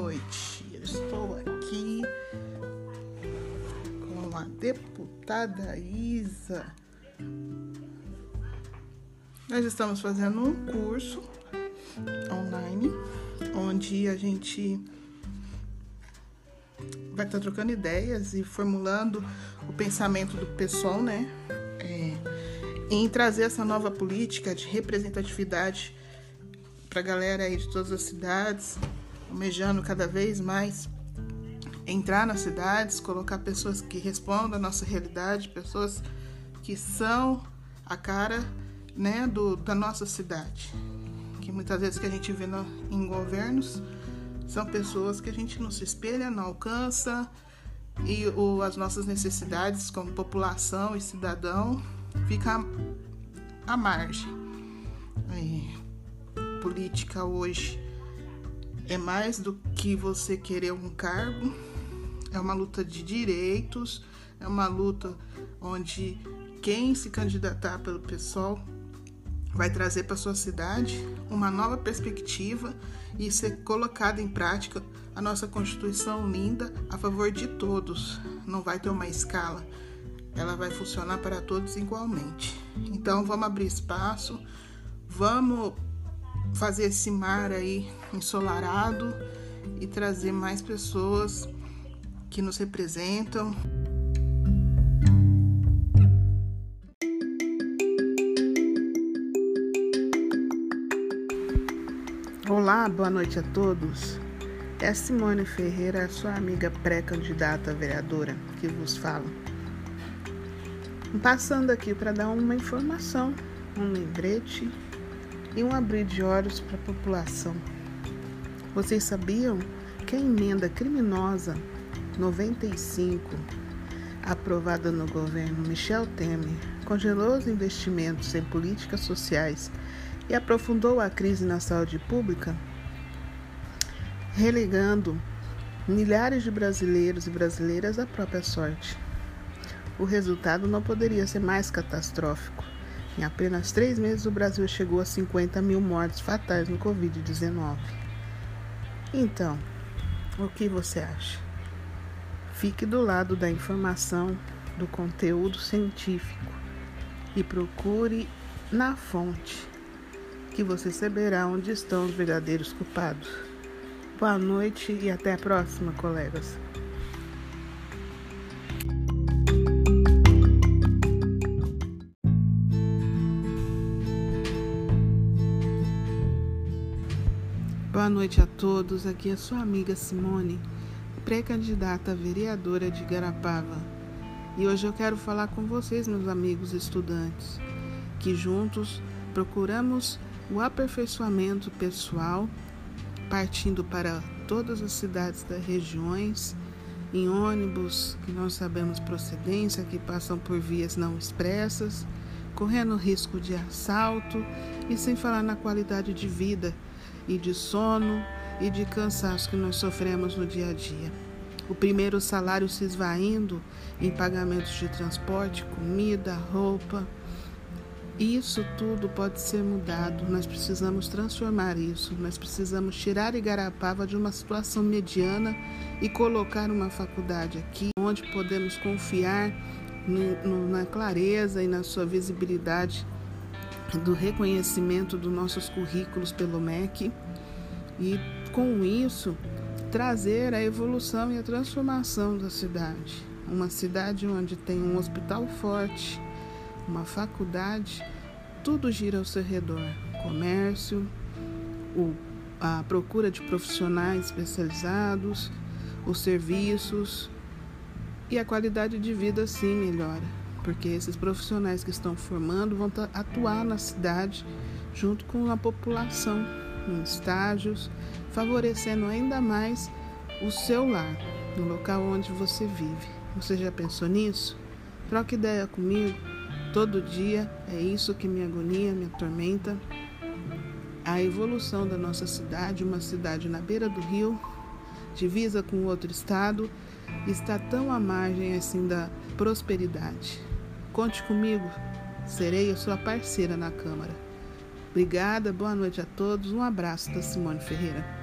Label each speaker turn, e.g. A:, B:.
A: noite. Eu estou aqui com a deputada Isa. Nós estamos fazendo um curso online onde a gente vai estar trocando ideias e formulando o pensamento do pessoal, né? É, em trazer essa nova política de representatividade para a galera aí de todas as cidades almejando cada vez mais entrar nas cidades, colocar pessoas que respondam à nossa realidade, pessoas que são a cara né, do, da nossa cidade. Que muitas vezes que a gente vê no, em governos são pessoas que a gente não se espelha, não alcança e o, as nossas necessidades como população e cidadão fica à margem. política hoje é mais do que você querer um cargo, é uma luta de direitos, é uma luta onde quem se candidatar pelo pessoal vai trazer para sua cidade uma nova perspectiva e ser colocada em prática. A nossa Constituição linda a favor de todos. Não vai ter uma escala, ela vai funcionar para todos igualmente. Então vamos abrir espaço, vamos fazer esse mar aí ensolarado e trazer mais pessoas que nos representam. Olá, boa noite a todos. É Simone Ferreira, sua amiga pré-candidata vereadora, que vos fala. Passando aqui para dar uma informação, um lembrete e um abrir de olhos para a população. Vocês sabiam que a emenda criminosa 95, aprovada no governo Michel Temer, congelou os investimentos em políticas sociais e aprofundou a crise na saúde pública, relegando milhares de brasileiros e brasileiras à própria sorte. O resultado não poderia ser mais catastrófico. Em apenas três meses, o Brasil chegou a 50 mil mortes fatais no Covid-19. Então, o que você acha? Fique do lado da informação, do conteúdo científico e procure na fonte, que você saberá onde estão os verdadeiros culpados. Boa noite e até a próxima, colegas. Boa noite a todos, aqui é sua amiga Simone pré-candidata vereadora de Garapava. E hoje eu quero falar com vocês, meus amigos estudantes, que juntos procuramos o aperfeiçoamento pessoal, partindo para todas as cidades das regiões, em ônibus que não sabemos procedência, que passam por vias não expressas, correndo risco de assalto e sem falar na qualidade de vida e de sono e de cansaço que nós sofremos no dia a dia. O primeiro salário se esvaindo em pagamentos de transporte, comida, roupa. Isso tudo pode ser mudado. Nós precisamos transformar isso. Nós precisamos tirar Igarapava de uma situação mediana e colocar uma faculdade aqui onde podemos confiar no, no, na clareza e na sua visibilidade do reconhecimento dos nossos currículos pelo MEC e com isso trazer a evolução e a transformação da cidade. Uma cidade onde tem um hospital forte, uma faculdade, tudo gira ao seu redor. Comércio, o, a procura de profissionais especializados, os serviços e a qualidade de vida sim melhora, porque esses profissionais que estão formando vão atuar na cidade junto com a população em estágios, favorecendo ainda mais o seu lar, no local onde você vive. Você já pensou nisso? Troque ideia comigo. Todo dia é isso que me agonia, me atormenta. A evolução da nossa cidade, uma cidade na beira do rio, divisa com outro estado, está tão à margem assim da prosperidade. Conte comigo, serei a sua parceira na Câmara. Obrigada, boa noite a todos. Um abraço da Simone Ferreira.